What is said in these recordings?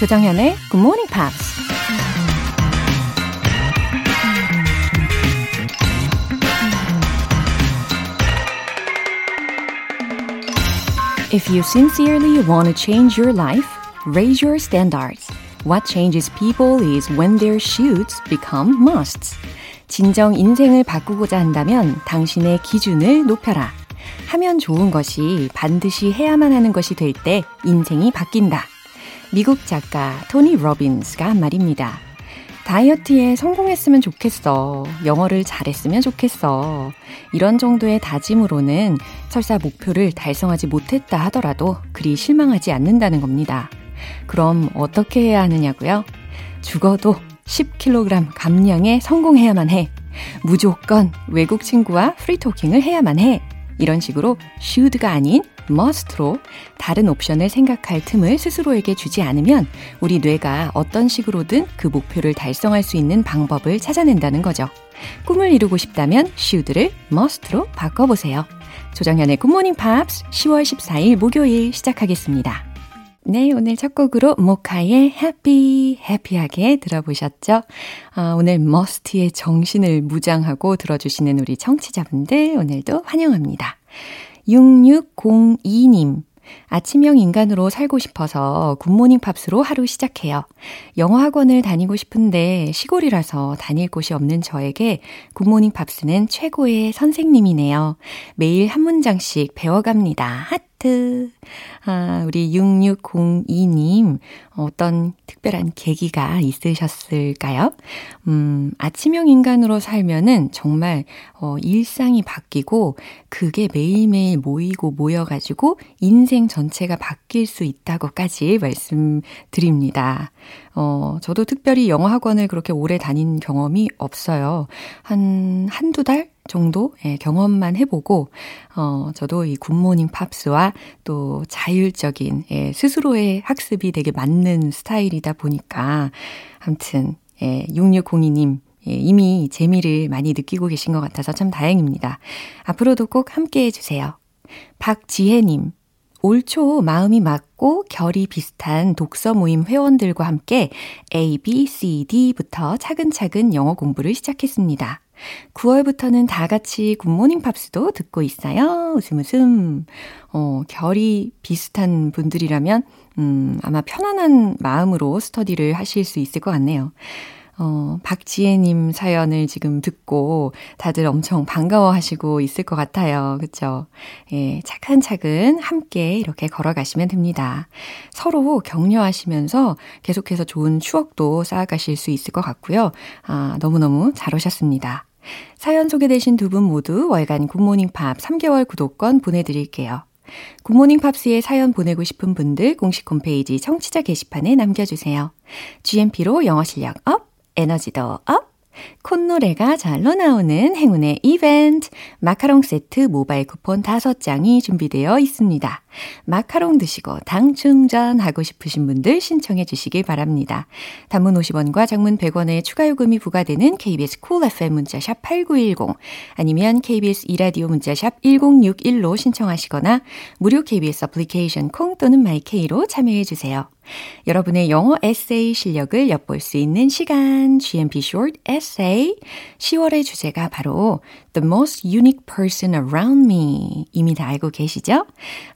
조정현의 Good Morning Pops. If you sincerely want to change your life, raise your standards. What changes people is when their shoulds become musts. 진정 인생을 바꾸고자 한다면 당신의 기준을 높여라. 하면 좋은 것이 반드시 해야만 하는 것이 될 때 인생이 바뀐다. 미국 작가 토니 로빈스가 한 말입니다. 다이어트에 성공했으면 좋겠어. 영어를 잘했으면 좋겠어. 이런 정도의 다짐으로는 설사 목표를 달성하지 못했다 하더라도 그리 실망하지 않는다는 겁니다. 그럼 어떻게 해야 하느냐고요? 죽어도 10kg 감량에 성공해야만 해. 무조건 외국 친구와 프리토킹을 해야만 해. 이런 식으로 should가 아닌 must로 다른 옵션을 생각할 틈을 스스로에게 주지 않으면 우리 뇌가 어떤 식으로든 그 목표를 달성할 수 있는 방법을 찾아낸다는 거죠. 꿈을 이루고 싶다면 should를 must로 바꿔보세요. 조정현의 굿모닝 팝스 10월 14일 목요일 시작하겠습니다. 네, 오늘 첫 곡으로 모카의 Happy, happy하게 들어보셨죠? 아, 오늘 must의 정신을 무장하고 들어주시는 우리 청취자분들 오늘도 환영합니다. 6602님. 아침형 인간으로 살고 싶어서 굿모닝 팝스로 하루 시작해요. 영어 학원을 다니고 싶은데 시골이라서 다닐 곳이 없는 저에게 굿모닝 팝스는 최고의 선생님이네요. 매일 한 문장씩 배워갑니다. 하트. 아, 우리 6602님, 어떤 특별한 계기가 있으셨을까요? 음, 아침형 인간으로 살면은 정말, 어, 일상이 바뀌고, 그게 매일매일 모이고 모여가지고, 인생 전체가 바뀔 수 있다고까지 말씀드립니다. 어, 저도 특별히 영어 학원을 그렇게 오래 다닌 경험이 없어요. 한, 한두 달? 정도 예, 경험만 해보고 어 저도 이 굿모닝 팝스와 또 자율적인 예, 스스로의 학습이 되게 맞는 스타일이다 보니까 아무튼 예, 6602님 예, 이미 재미를 많이 느끼고 계신 것 같아서 참 다행입니다. 앞으로도 꼭 함께 해주세요. 박지혜님, 올초 마음이 맞고 결이 비슷한 독서 모임 회원들과 함께 A, B, C, D부터 차근차근 영어 공부를 시작했습니다. 9월부터는 다 같이 굿모닝 팝스도 듣고 있어요. 웃음 웃음. 어, 결이 비슷한 분들이라면, 음, 아마 편안한 마음으로 스터디를 하실 수 있을 것 같네요. 어, 박지혜님 사연을 지금 듣고 다들 엄청 반가워 하시고 있을 것 같아요. 그쵸? 예, 차근차근 함께 이렇게 걸어가시면 됩니다. 서로 격려하시면서 계속해서 좋은 추억도 쌓아가실 수 있을 것 같고요. 아, 너무너무 잘 오셨습니다. 사연 소개되신 두 분 모두 월간 굿모닝 팝 3개월 구독권 보내드릴게요. 굿모닝 팝스에 사연 보내고 싶은 분들 공식 홈페이지 청취자 게시판에 남겨주세요. GMP로 영어 실력 up, 에너지도 up! 콧노래가 절로 나오는 행운의 이벤트 마카롱 세트 모바일 쿠폰 5장이 준비되어 있습니다. 마카롱 드시고 당 충전하고 싶으신 분들 신청해 주시길 바랍니다. 단문 50원과 장문 100원의 추가 요금이 부과되는 KBS 쿨 cool FM 문자샵 8910 아니면 KBS 이라디오 문자샵 1061로 신청하시거나 무료 KBS 애플리케이션 콩 또는 마이케이로 참여해 주세요. 여러분의 영어 에세이 실력을 엿볼 수 있는 시간 GMP Short Essay 10월의 주제가 바로 The most unique person around me 이미 다 알고 계시죠?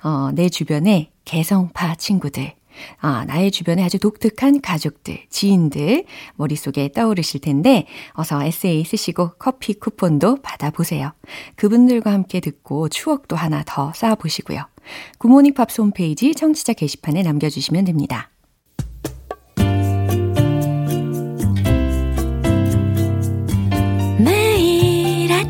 어, 내 주변의 개성파 친구들 아, 나의 주변에 아주 독특한 가족들, 지인들 머릿속에 떠오르실 텐데 어서 에세이 쓰시고 커피 쿠폰도 받아보세요. 그분들과 함께 듣고 추억도 하나 더 쌓아보시고요. 굿모닝 팝스 홈페이지 청취자 게시판에 남겨주시면 됩니다.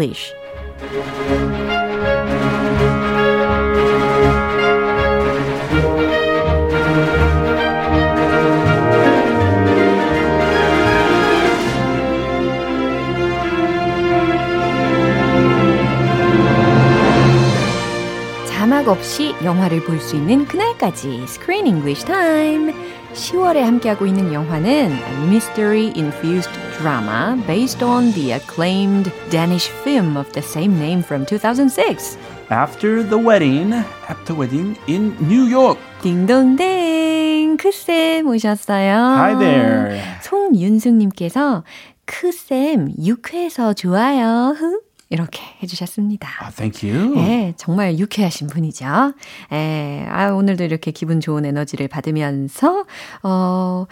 English. 자막 없이 영화를 볼 수 있는 그날까지 Screen English Time. 10월에 함께하고 있는 영화는 A Mystery Infused Drama based on the acclaimed Danish film of the same name from 2006. After the wedding, after wedding in New York. 딩동댕 크쌤 오셨어요. Hi there. 송윤숙님께서 크쌤 유쾌해서 좋아요. 이렇게 해주셨습니다. Oh, thank you. 네, 정말 유쾌하신 분이죠. 예, 아, 오늘도 이렇게 기분 좋은 에너지를 받으면서, 어,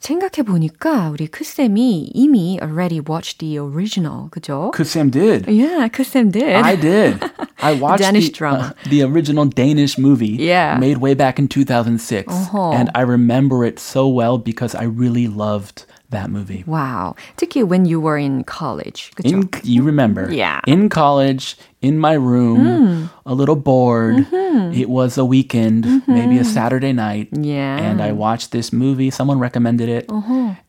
생각해 보니까 우리 크쌤이 이미 already watched the original, 그죠? Cause Sam did. Yeah, 크쌤 did. I did. I watched Danish the, drama. uh, the original Danish movie Yeah. made way back in 2006. Uh-huh. And I remember it so well because I really loved that movie. Wow. 특히 when you were in college, 그죠? In, you remember. Yeah. In college, in my room, a little bored. It was a weekend, maybe a Saturday night. Yeah. And I watched this movie. Someone recommended it.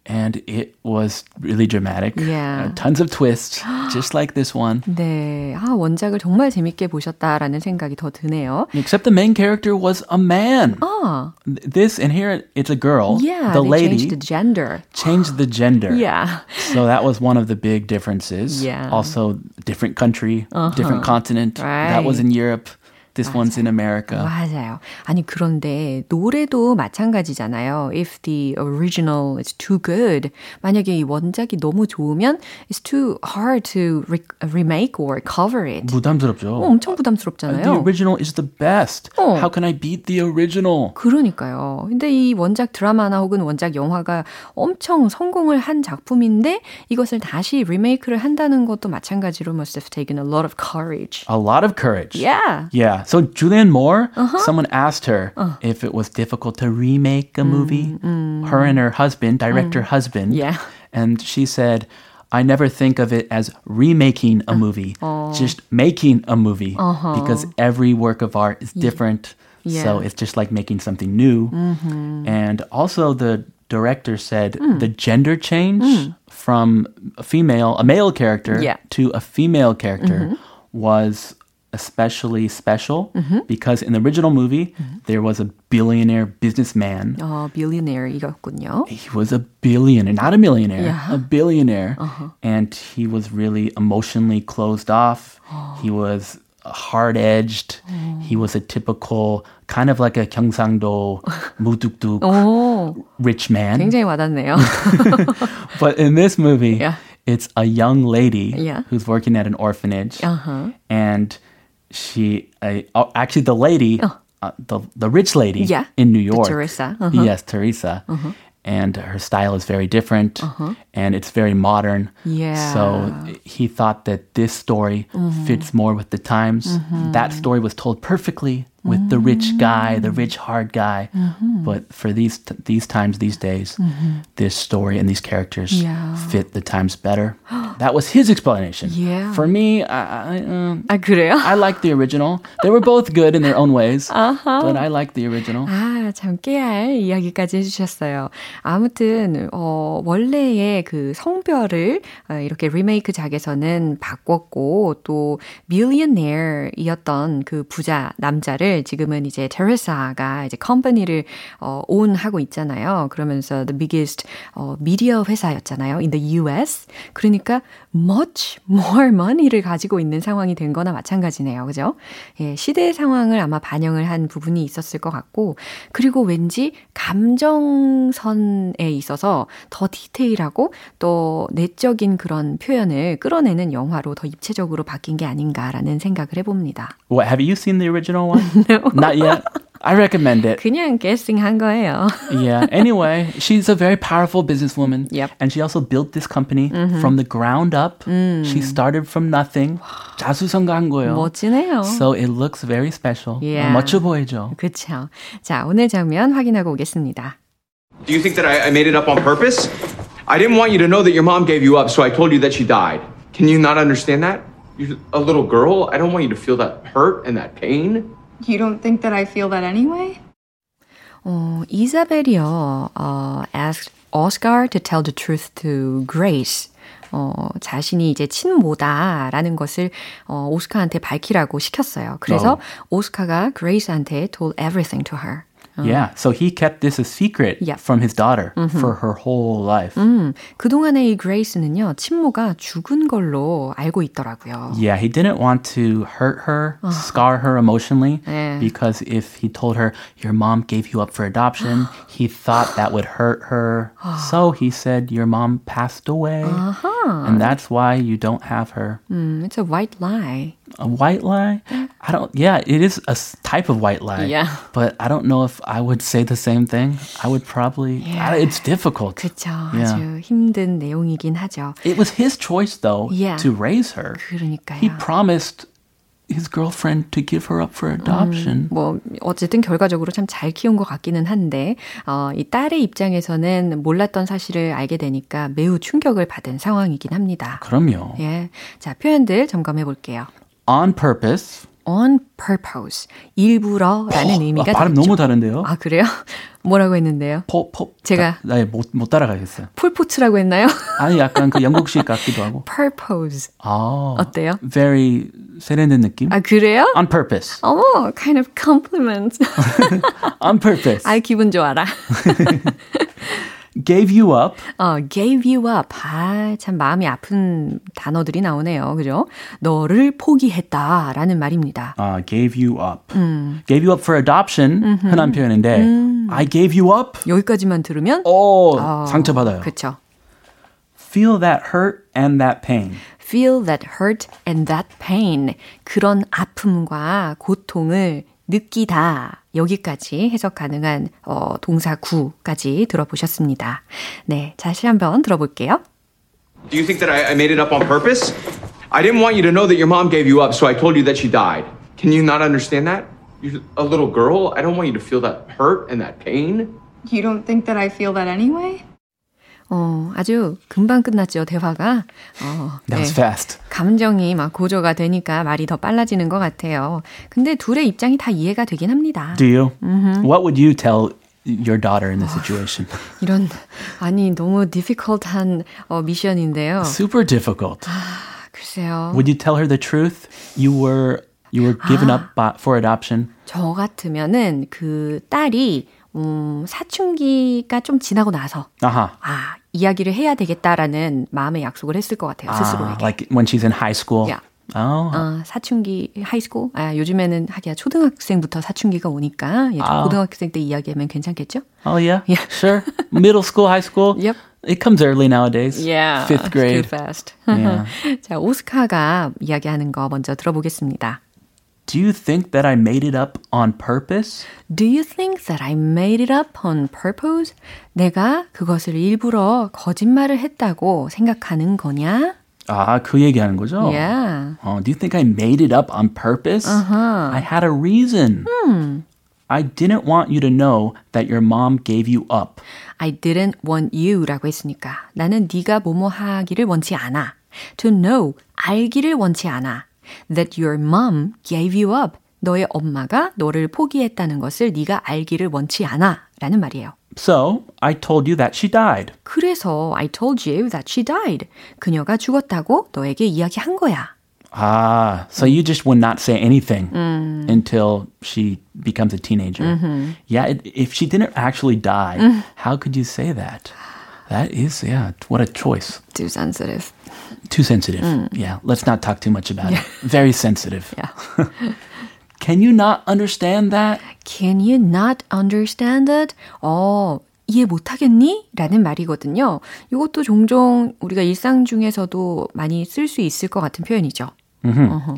And it was really dramatic. Yeah. Uh, tons of twists, just like this one. 네. 아, 원작을 정말 재밌게 보셨다라는 생각이 더 드네요. Except the main character was a man. 아, Th- This, and here it's a girl. yeah, the they lady changed the gender. changed the gender. Yeah. So that was one of the big differences. Yeah. Also, different country, different continent. That was in Europe. This one's in America. 맞아요. 아니 그런데 노래도 마찬가지잖아요. If the original is too good, 만약에 이 원작이 너무 좋으면 it's too hard to re- remake or cover it. 부담스럽죠. 어, 엄청 The 부담스럽잖아요. original is the best. 어. How can I beat the original? 그러니까요. 근데 이 원작 드라마나 혹은 원작 영화가 엄청 성공을 한 작품인데 이것을 다시 리메이크를 한다는 것도 마찬가지로 must have taken a lot of courage. A lot of courage. Yeah. Yeah. So Julianne Moore, Uh-huh. someone asked her if it was difficult to remake a movie. Her and her husband, director husband. Mm, Yeah. And she said, I never think of it as remaking a movie, Oh. just making a movie because every work of art is different. So Uh-huh. Yeah. Mm-hmm. it's just like making something new. And also the director said the gender change from a female, a male character Mm. Yeah. to a female character was especially special because in the original movie there was a billionaire businessman 어, billionaire이었군요. he was a billionaire, not a millionaire, Yeah. a billionaire. And he was really emotionally closed off. He was hard edged. He was a typical, kind of like a 경상도 무뚝뚝 오, rich man. 굉장히 와닿네요. But in this movie, Yeah. it's a young lady Yeah. who's working at an orphanage. Uh-huh. And she, uh, oh, actually, the lady, uh, the, the rich lady Yeah. in New The York. Teresa. Uh-huh. Yes, Teresa. And her style is very different and it's very modern. Yeah. So he thought that this story fits more with the times. That story was told perfectly with the rich guy, the rich hard guy. But for these these times, these days, this story and these characters Yeah. fit the times better. that was his explanation. Yeah. For me, I, I, uh, 아, 그래요? I like the original. They were both good in their own ways, but I like the original. 아, 참 깨알 이야기까지 해주셨어요. 아무튼 어, 원래의 그 성별을 어, 이렇게 리메이크작에서는 바꿨고 또 millionaire이었던 그 부자 남자를 지금은 이제 테레사가 이제 컴퍼니를 어, 온하고 있잖아요. 그러면서 the biggest 어, 미디어 회사였잖아요. in the US. 그러니까 much more money를 가지고 있는 상황이 된 거나 마찬가지네요. 그죠? 예, 시대의 상황을 아마 반영을 한 부분이 있었을 것 같고, 그리고 왠지 감정선에 있어서 더 디테일하고 또 내적인 그런 표현을 끌어내는 영화로 더 입체적으로 바뀐 게 아닌가라는 생각을 해봅니다. What have you seen the original one? no. Not yet. I recommend it. 그냥 게스팅 한 거예요. Yeah. Anyway, she's a very powerful businesswoman. Yep. And she also built this company from the ground up. She started from nothing. 자수성가한 거예요. 멋지네요. So it looks very special. Yeah. 멋져 보이죠. 그렇죠. 자, 오늘 장면 확인하고 오겠습니다. Do you think that I, I made it up on purpose? I didn't want you to know that your mom gave you up, so I told you that she died. Can you not understand that? You're a little girl. I don't want you to feel that hurt and that pain. You don't think that I feel that anyway? 어, 이사벨이요, 어, asked Oscar to tell the truth to Grace. 어, 자신이 이제 친모다라는 것을 어, 오스카한테 밝히라고 시켰어요. 그래서 오스카가 그레이스한테 told everything to her. Yeah, so he kept this a secret Yeah. from his daughter for her whole life. 음, 그동안에 이 그레이스는요, 친모가 죽은 걸로 알고 있더라고요. Yeah, he didn't want to hurt her, scar her emotionally, 네. because if he told her, your mom gave you up for adoption, he thought that would hurt her. so he said, your mom passed away, and that's why you don't have her. 음, it's a white lie. A white lie? I don't, yeah, it is a type of white lie. Yeah. But I don't know if I would say the same thing. I would probably, Yeah. I- it's difficult. 그쵸. Yeah. 아주 힘든 내용이긴 하죠. It was his choice, though, Yeah. to raise her. 그러니까요. He promised his girlfriend to give her up for adoption. 뭐 어쨌든 결과적으로 참 잘 키운 것 같기는 한데 어, 이 딸의 입장에서는 몰랐던 사실을 알게 되니까 매우 충격을 받은 상황이긴 합니다. 그럼요. 예, 자 표현들 점검해 볼게요. On purpose. On purpose 일부러라는 아, 의미가 발음 되겠죠. 너무 다른데요? 아 그래요? 뭐라고 했는데요? 포, 포, 제가- 나, 네, 못, 못 따라가겠어요. 풀포츠라고 했나요? 아니, 약간 그 영국식 같기도 하고. purpose 아, 어때요? very 세련된 느낌? 아 그래요? On purpose. 어머, kind of compliment. On purpose. 아 기분 좋아라. Gave you up. 어, gave you up. 아, 참 마음이 아픈 단어들이 나오네요. 그죠? 너를 포기했다 라는 말입니다. Uh, gave you up. Gave you up for adoption. 흔한 표현인데, I gave you up. 여기까지만 들으면 오, 어, 상처받아요. 그렇죠. Feel that hurt and that pain. feel that hurt and that pain. 그런 아픔과 고통을 느끼다. 여기까지 해석 가능한 어, 동사 구까지 들어보셨습니다. 네, 다시 한번 들어볼게요. Do you think that I, I made it up on purpose? I didn't want you to know that your mom gave you up, so I told you that she died. Can you not understand that? You're a little girl. I don't want you to feel that hurt and that pain. You don't think that I feel that anyway? 어, 아주 금방 끝났죠, 대화가. 어, That was 네. fast. 감정이 막 고조가 되니까 말이 더 빨라지는 것 같아요. 근데 둘의 입장이 다 이해가 되긴 합니다. Do you? What would you tell your daughter in this situation? 이런 아니 너무 difficult한 어, 미션인데요. Super difficult. 글쎄요. Would you tell her the truth? You were you were given up by, for adoption. 저 같으면은 그 딸이 음, 사춘기가 좀 지나고 나서 Uh-huh. 아 이야기를 해야 되겠다라는 마음의 약속을 했을 것 같아요 Ah, 스스로에게. like when she's in high school. Yeah. Oh. 아, 사춘기 하이스쿨? 아, 요즘에는 하기야 초등학생부터 사춘기가 오니까 예전 아. 고등학생 때 이야기하면 괜찮겠죠? Oh yeah. Yeah. Sure. Middle school, high school. Yep. It comes early nowadays. Yeah. Fifth grade. Too fast. Yeah. 자, 오스카가 이야기하는 거 먼저 들어보겠습니다. Do you think that I made it up on purpose? Do you think that I made it up on purpose? 내가 그것을 일부러 거짓말을 했다고 생각하는 거냐? 아, 그 얘기하는 거죠? Yeah. Oh, do you think I made it up on purpose? Uh-huh. I had a reason. Hmm. I didn't want you to know that your mom gave you up. I didn't want you라고 했으니까 나는 네가 뭐뭐 하기를 원치 않아. To know, 알기를 원치 않아. That your mom gave you up. 너의 엄마가 너를 포기했다는 것을 네가 알기를 원치 않아. 라는 말이에요. So, I told you that she died. 그래서 I told you that she died. 그녀가 죽었다고 너에게 이야기한 거야. Ah, so you just would not say anything until she becomes a teenager. Yeah, it, if she didn't actually die, how could you say that? That is, yeah, what a choice. Too sensitive. Too sensitive. Yeah, let's not talk too much about it. Very sensitive. Yeah. Can you not understand that? Can you not understand it? 어, 이해 못하겠니? 라는 말이거든요. 이것도 종종 우리가 일상 중에서도 많이 쓸 수 있을 것 같은 표현이죠.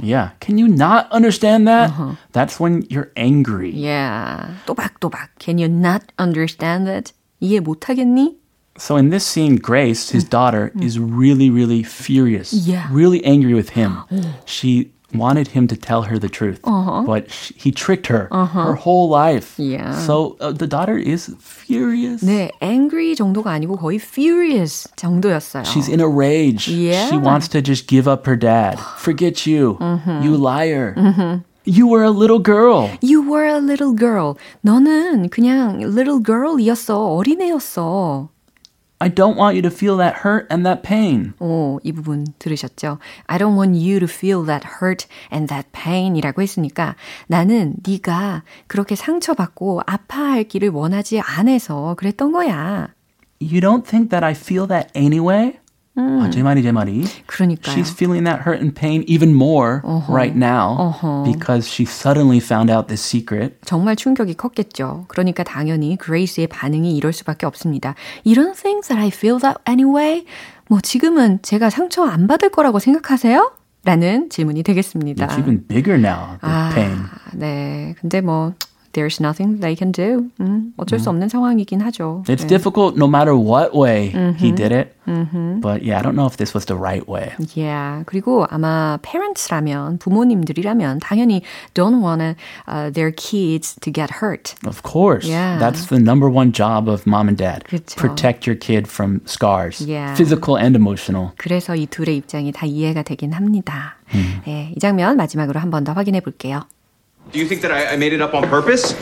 Yeah. Can you not understand that? That's when you're angry. Yeah. 또박또박. Can you not understand it? 이해 못하겠니? So in this scene, Grace, his daughter, is really, really furious. Yeah. Really angry with him. she wanted him to tell her the truth, but sh he tricked her her whole life. Yeah. So uh, the daughter is furious. 네, angry 정도가 아니고 거의 furious 정도였어요. She's in a rage. Yeah. She wants to just give up her dad. Forget you. You liar. You were a little girl. You were a little girl. 너는 그냥 little girl이었어. 어린애였어. I don't want you to feel that hurt and that pain. 오, 이 부분 들으셨죠? I don't want you to feel that hurt and that pain이라고 했으니까 나는 네가 그렇게 상처받고 아파할 길을 원하지 않아서 그랬던 거야. You don't think that I feel that anyway? 아, 제 말이 제 말이. 그러니까요. She's feeling that hurt and pain even more right now because she suddenly found out this secret. 정말 충격이 컸겠죠. 그러니까 당연히 그레이스의 반응이 이럴 수밖에 없습니다. You don't think that I feel that anyway? 뭐 지금은 제가 상처 안 받을 거라고 생각하세요? 라는 질문이 되겠습니다. It's even bigger now, the 아, pain. 네. 근데 뭐 there's nothing they can do. 음, 어쩔 수 없는 상황이긴 하죠. It's 네. difficult no matter what way he did it. But yeah, I don't know if this was the right way. Yeah. 그리고 아마 parents라면 부모님들이라면 당연히 don't want uh, their kids to get hurt. Of course. Yeah. That's the number one job of mom and dad. 그쵸. Protect your kid from scars, Yeah. physical and emotional. 그래서 이 둘의 입장이 다 이해가 되긴 합니다. 네, 이 장면 마지막으로 한 번 더 확인해 볼게요. Do you think that I, I made it up on purpose?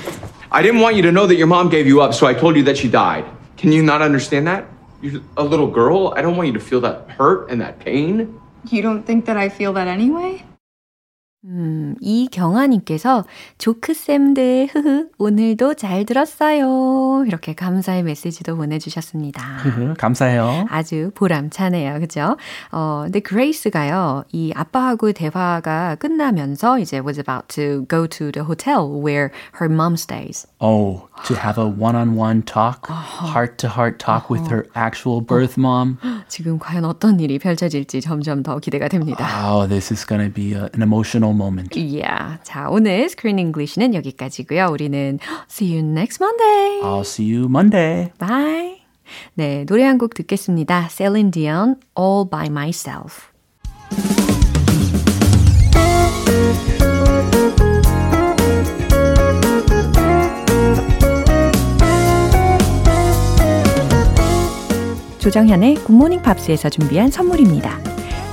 I didn't want you to know that your mom gave you up, so I told you that she died. Can you not understand that? You're a little girl. I don't want you to feel that hurt and that pain. You don't think that I feel that anyway? 음, 이경아님께서 조크쌤들, 흐흐, 오늘도 잘 들었어요. 이렇게 감사의 메시지도 보내주셨습니다. 감사해요. 아주 보람차네요. 그죠? 어, 근데 그레이스가요, 이 아빠하고 대화가 끝나면서 이제 was about to go to the hotel where her mom stays. Oh, to have a one-on-one talk, heart-to-heart talk with her actual birth mom. 지금 과연 어떤 일이 펼쳐질지 점점 더 기대가 됩니다. Wow, this is going to be an emotional moment. Yeah. 자, 오늘 Screen English는 여기까지고요. 우리는 see you next Monday. I'll see you Monday. Bye. 네, 노래 한 곡 듣겠습니다. Celine Dion, All by Myself. 조정현의 굿모닝 팝스에서 준비한 선물입니다.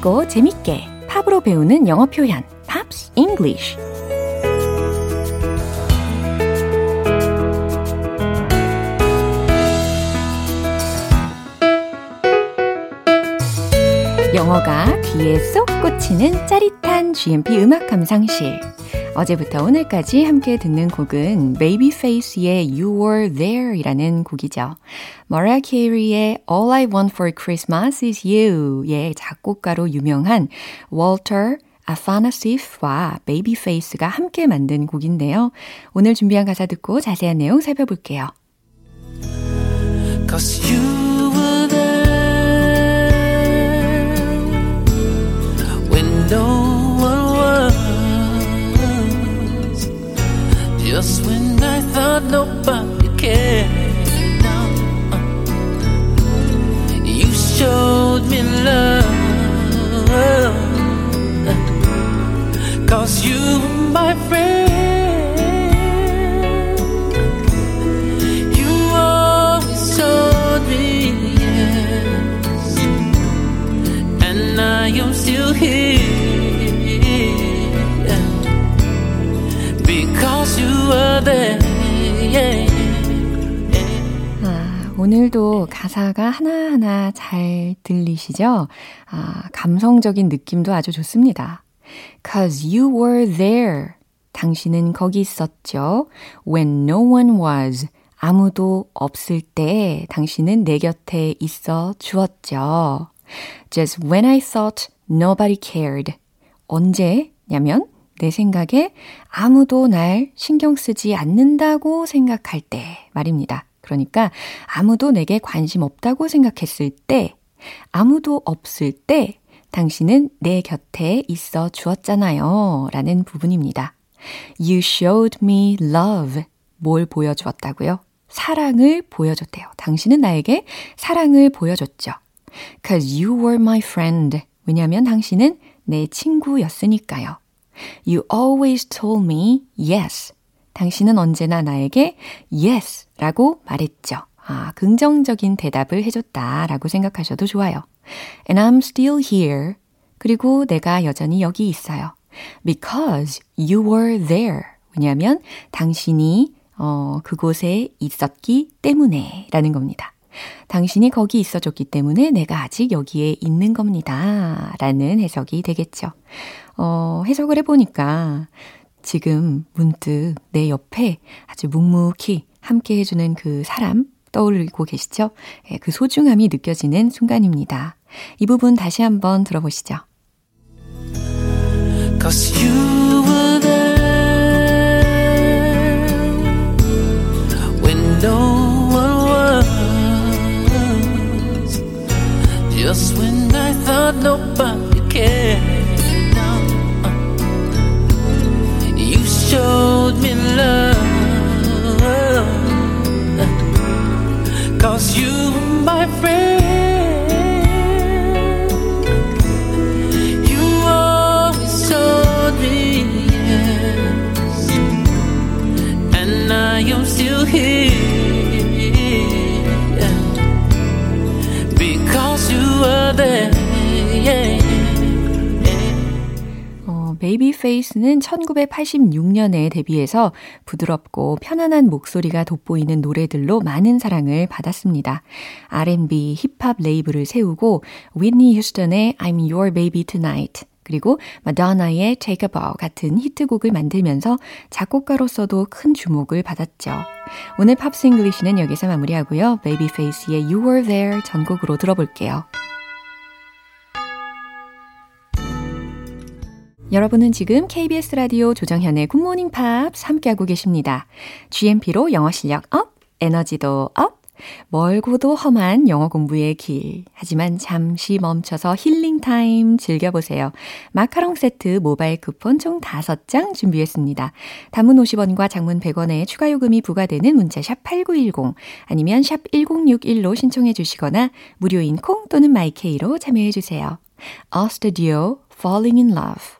쉽고 재밌게 팝으로 배우는 영어 표현 Pops English 영어가 귀에 쏙 꽂히는 짜릿한 GMP 음악 감상실 어제부터 오늘까지 함께 듣는 곡은 Babyface의 You Were There 이라는 곡이죠. Mariah Carey의 All I Want for Christmas is You의 작곡가로 유명한 Walter Afanasieff와 베이비페이스가 함께 만든 곡인데요. 오늘 준비한 가사 듣고 자세한 내용 살펴볼게요. Cause you Just when I thought nobody cared. No. You showed me love. Cause you were my friend. You always told me yes, and I am still here 아, 오늘도 가사가 하나하나 잘 들리시죠? 아, 감성적인 느낌도 아주 좋습니다. Cause you were there. 당신은 거기 있었죠. When no one was. 아무도 없을 때 당신은 내 곁에 있어 주었죠. Just when I thought nobody cared. 언제냐면 내 생각에 아무도 날 신경 쓰지 않는다고 생각할 때 말입니다. 그러니까 아무도 내게 관심 없다고 생각했을 때, 아무도 없을 때 당신은 내 곁에 있어 주었잖아요. 라는 부분입니다. You showed me love. 뭘 보여주었다고요? 사랑을 보여줬대요. 당신은 나에게 사랑을 보여줬죠. Cause you were my friend. 왜냐면 당신은 내 친구였으니까요. You always told me yes. 당신은 언제나 나에게 yes 라고 말했죠. 아, 긍정적인 대답을 해줬다 라고 생각하셔도 좋아요. And I'm still here. 그리고 내가 여전히 여기 있어요. Because you were there. 왜냐하면 당신이 어, 그곳에 있었기 때문에 라는 겁니다. 당신이 거기 있어줬기 때문에 내가 아직 여기에 있는 겁니다. 라는 해석이 되겠죠. 어, 해석을 해보니까 지금 문득 내 옆에 아주 묵묵히 함께 해주는 그 사람 떠올리고 계시죠? 예, 그 소중함이 느껴지는 순간입니다. 이 부분 다시 한번 들어보시죠. Cause you were there when no one was. Just when I thought nobody cared. Showed me love. Cause you were my friend. You always told me yes. And I am still here. 베이비페이스는 1986년에 데뷔해서 부드럽고 편안한 목소리가 돋보이는 노래들로 많은 사랑을 받았습니다. R&B, 힙합 레이블을 세우고 휘트니 휴스턴의 I'm Your Baby Tonight 그리고 마돈나의 Take a Bow 같은 히트곡을 만들면서 작곡가로서도 큰 주목을 받았죠. 오늘 Pops English는 여기서 마무리하고요. 베이비페이스의 You Were There 전곡으로 들어볼게요. 여러분은 지금 KBS 라디오 조정현의 굿모닝 팝스 함께하고 계십니다. GMP로 영어 실력 up, 에너지도 up, 멀고도 험한 영어 공부의 길. 하지만 잠시 멈춰서 힐링 타임 즐겨보세요. 마카롱 세트 모바일 쿠폰 총 5장 준비했습니다. 단문 50원과 장문 100원의 추가 요금이 부과되는 문자 샵 8910 아니면 샵 1061로 신청해 주시거나 무료인 콩 또는 마이케이로 참여해 주세요. 어스터디오 Falling in Love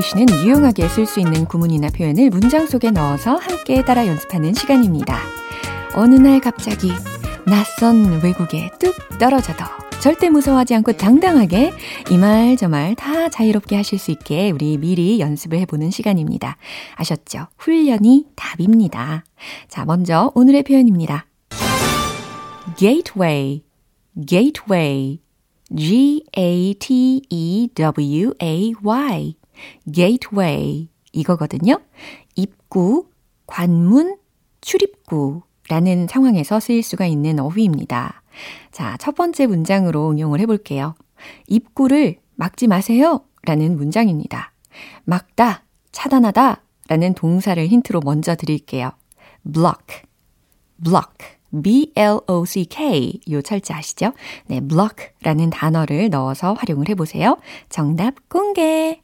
English는 유용하게 쓸 수 있는 구문이나 표현을 문장 속에 넣어서 함께 따라 연습하는 시간입니다. 어느 날 갑자기 낯선 외국에 뚝 떨어져도 절대 무서워하지 않고 당당하게 이 말 저 말 다 자유롭게 하실 수 있게 우리 미리 연습을 해보는 시간입니다. 아셨죠? 훈련이 답입니다. 자, 먼저 오늘의 표현입니다. gateway, gateway, G-A-T-E-W-A-Y, gateway 이거거든요. 입구, 관문, 출입구 라는 상황에서 쓰일 수가 있는 어휘입니다. 자, 첫 번째 문장으로 응용을 해볼게요. 입구를 막지 마세요 라는 문장입니다. 막다, 차단하다 라는 동사를 힌트로 먼저 드릴게요. block, block, B-L-O-C-K 요 철자 아시죠? 네, block 라는 단어를 넣어서 활용을 해보세요. 정답 공개!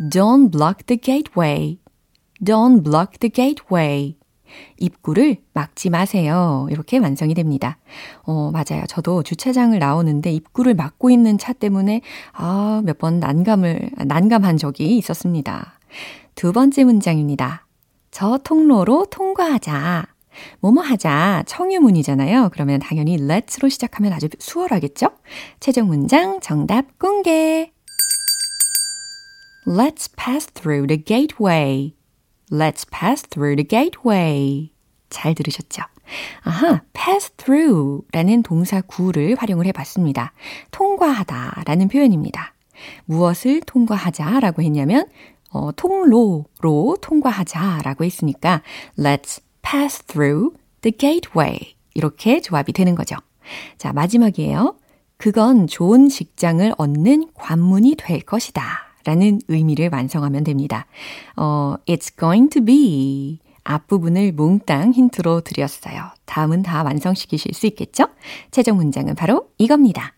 Don't block the gateway. Don't block the gateway. 입구를 막지 마세요. 이렇게 완성이 됩니다. 어, 맞아요. 저도 주차장을 나오는데 입구를 막고 있는 차 때문에 아, 몇 번 난감을 난감한 적이 있었습니다. 두 번째 문장입니다. 저 통로로 통과하자. 뭐뭐 하자. 청유문이잖아요. 그러면 당연히 let's로 시작하면 아주 수월하겠죠? 최종 문장 정답 공개. Let's pass through the gateway. Let's pass through the gateway. 잘 들으셨죠? 아하, pass through 라는 동사 구를 활용을 해 봤습니다. 통과하다 라는 표현입니다. 무엇을 통과하자 라고 했냐면, 어, 통로로 통과하자 라고 했으니까, let's pass through the gateway 이렇게 조합이 되는 거죠. 자, 마지막이에요. 그건 좋은 직장을 얻는 관문이 될 것이다. 라는 의미를 완성하면 됩니다. 어, it's going to be 앞부분을 몽땅 힌트로 드렸어요. 다음은 다 완성시키실 수 있겠죠? 최종 문장은 바로 이겁니다.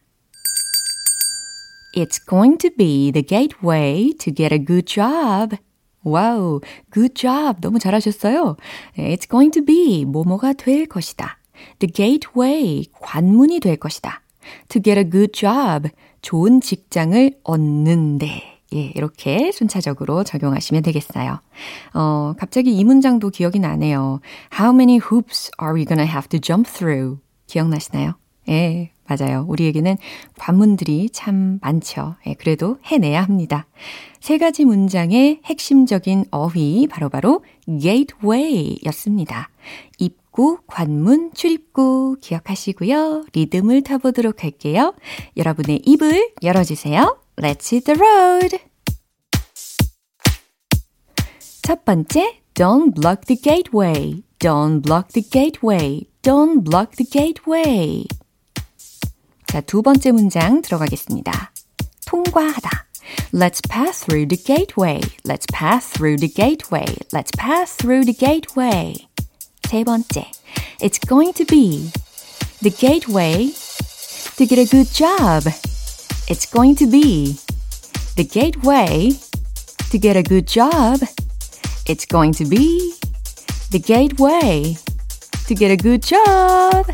It's going to be the gateway to get a good job. 와우, good job. 너무 잘하셨어요. It's going to be 뭐뭐가 될 것이다. The gateway, 관문이 될 것이다. To get a good job, 좋은 직장을 얻는데. 예, 이렇게 순차적으로 적용하시면 되겠어요. 어, 갑자기 이 문장도 기억이 나네요. How many hoops are we gonna have to jump through? 기억나시나요? 예, 맞아요. 우리에게는 관문들이 참 많죠. 예, 그래도 해내야 합니다. 세 가지 문장의 핵심적인 어휘 바로바로 gateway 였습니다. 입구, 관문, 출입구 기억하시고요. 리듬을 타보도록 할게요. 여러분의 입을 열어주세요. Let's hit the road! 첫 번째, don't block the gateway. Don't block the gateway. Don't block the gateway. 자, 두 번째 문장 들어가겠습니다. 통과하다. Let's pass through the gateway. Let's pass through the gateway. Let's pass through the gateway. 세 번째. It's going to be the gateway to get a good job. It's going to be the gateway to get a good job. It's going to be the gateway to get a good job.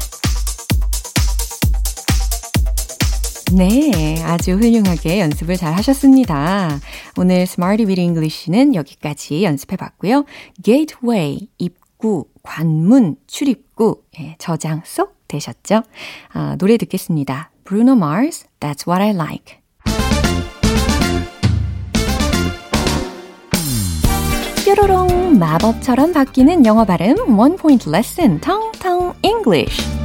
네, 아주 훌륭하게 연습을 잘 하셨습니다. 오늘 Smarty Weed English는 여기까지 연습해 봤고요. Gateway, 입구, 관문, 출입구, 예, 저장 쏙 되셨죠? 아, 노래 듣겠습니다. Bruno Mars, That's What I Like. 뾰로롱 마법처럼 바뀌는 영어 발음 원 포인트 레슨 텅텅 English.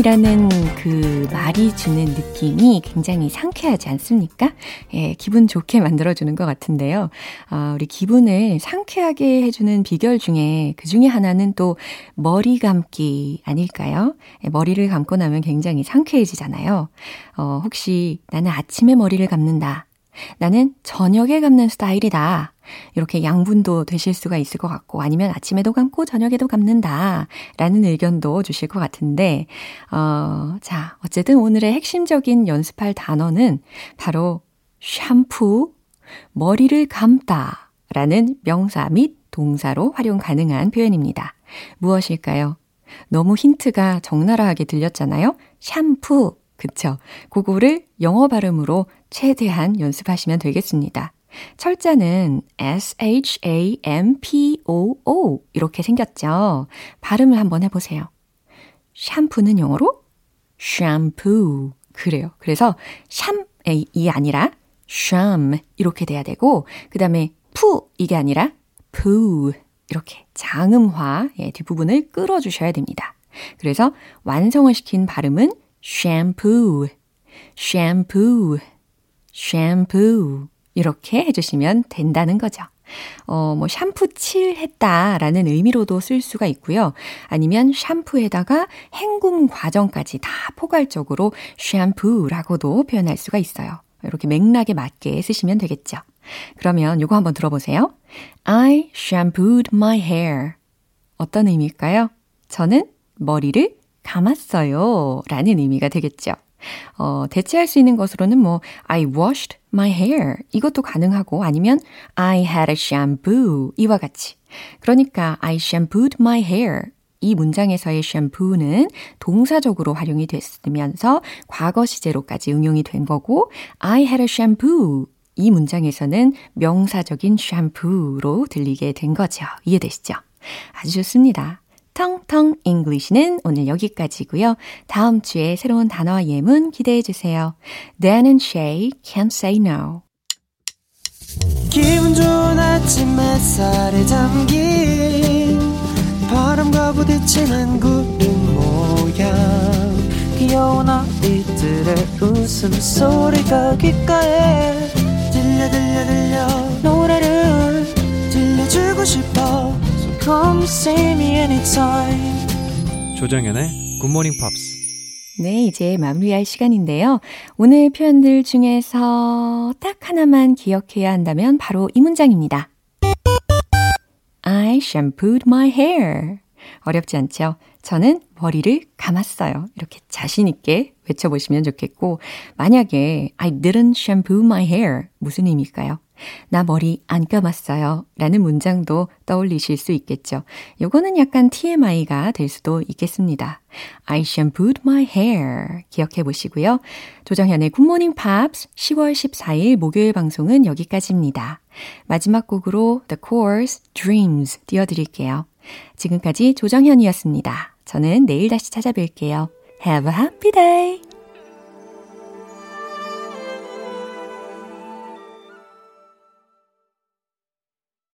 뾰로롱이라는 그 말이 주는 느낌이 굉장히 상쾌하지 않습니까? 예, 기분 좋게 만들어주는 것 같은데요. 어, 우리 기분을 상쾌하게 해주는 비결 중에 그 중에 하나는 또 머리 감기 아닐까요? 예, 머리를 감고 나면 굉장히 상쾌해지잖아요. 어, 혹시 나는 아침에 머리를 감는다. 나는 저녁에 감는 스타일이다. 이렇게 양분도 되실 수가 있을 것 같고, 아니면 아침에도 감고 저녁에도 감는다. 라는 의견도 주실 것 같은데, 어, 자, 어쨌든 오늘의 핵심적인 연습할 단어는 바로 샴푸, 머리를 감다. 라는 명사 및 동사로 활용 가능한 표현입니다. 무엇일까요? 너무 힌트가 적나라하게 들렸잖아요? 샴푸. 그쵸? 그거를 영어 발음으로 최대한 연습하시면 되겠습니다. 철자는 S-H-A-M-P-O-O 이렇게 생겼죠. 발음을 한번 해보세요. 샴푸는 영어로 샴푸. 그래요. 그래서 샴이 아니라 샴 이렇게 돼야 되고 그 다음에 푸 이게 아니라 푸 이렇게 장음화 예, 뒷부분을 끌어주셔야 됩니다. 그래서 완성을 시킨 발음은 shampoo, shampoo, shampoo. 이렇게 해주시면 된다는 거죠. 어, 뭐, 샴푸 칠했다 라는 의미로도 쓸 수가 있고요. 아니면 샴푸에다가 헹굼 과정까지 다 포괄적으로 샴푸라고도 표현할 수가 있어요. 이렇게 맥락에 맞게 쓰시면 되겠죠. 그러면 요거 한번 들어보세요. I shampooed my hair. 어떤 의미일까요? 저는 머리를 감았어요. 라는 의미가 되겠죠. 어, 대체할 수 있는 것으로는 뭐, I washed my hair. 이것도 가능하고, 아니면 I had a shampoo. 이와 같이. 그러니까, I shampooed my hair. 이 문장에서의 샴푸는 동사적으로 활용이 됐으면서 과거 시제로까지 응용이 된 거고, I had a shampoo. 이 문장에서는 명사적인 샴푸로 들리게 된 거죠. 이해되시죠? 아주 좋습니다. 텅텅 English는 오늘 여기까지고요. 다음 주에 새로운 단어와 예문 기대해 주세요. Dan and Shay can't say no. 기분 좋은 아침 햇살에 담긴 바람과 부딪히는 구름 모양 귀여운 아이들의 웃음소리가 귓가에 들려 들려 들려 노래를 들려주고 싶어 come see me anytime 조정연의 굿모닝 팝스 네, 이제 마무리할 시간인데요. 오늘 표현들 중에서 딱 하나만 기억해야 한다면 바로 이 문장입니다. I shampooed my hair. 어렵지 않죠? 저는 머리를 감았어요. 이렇게 자신있게 외쳐보시면 좋겠고, 만약에 I didn't shampoo my hair. 무슨 의미일까요? 나 머리 안 감았어요. 라는 문장도 떠올리실 수 있겠죠. 요거는 약간 TMI가 될 수도 있겠습니다. I shampooed my hair. 기억해 보시고요. 조정현의 굿모닝 팝스 10월 14일 목요일 방송은 여기까지입니다. 마지막 곡으로 The Course Dreams 띄워드릴게요. 지금까지 조정현이었습니다. 저는 내일 다시 찾아뵐게요. Have a happy day!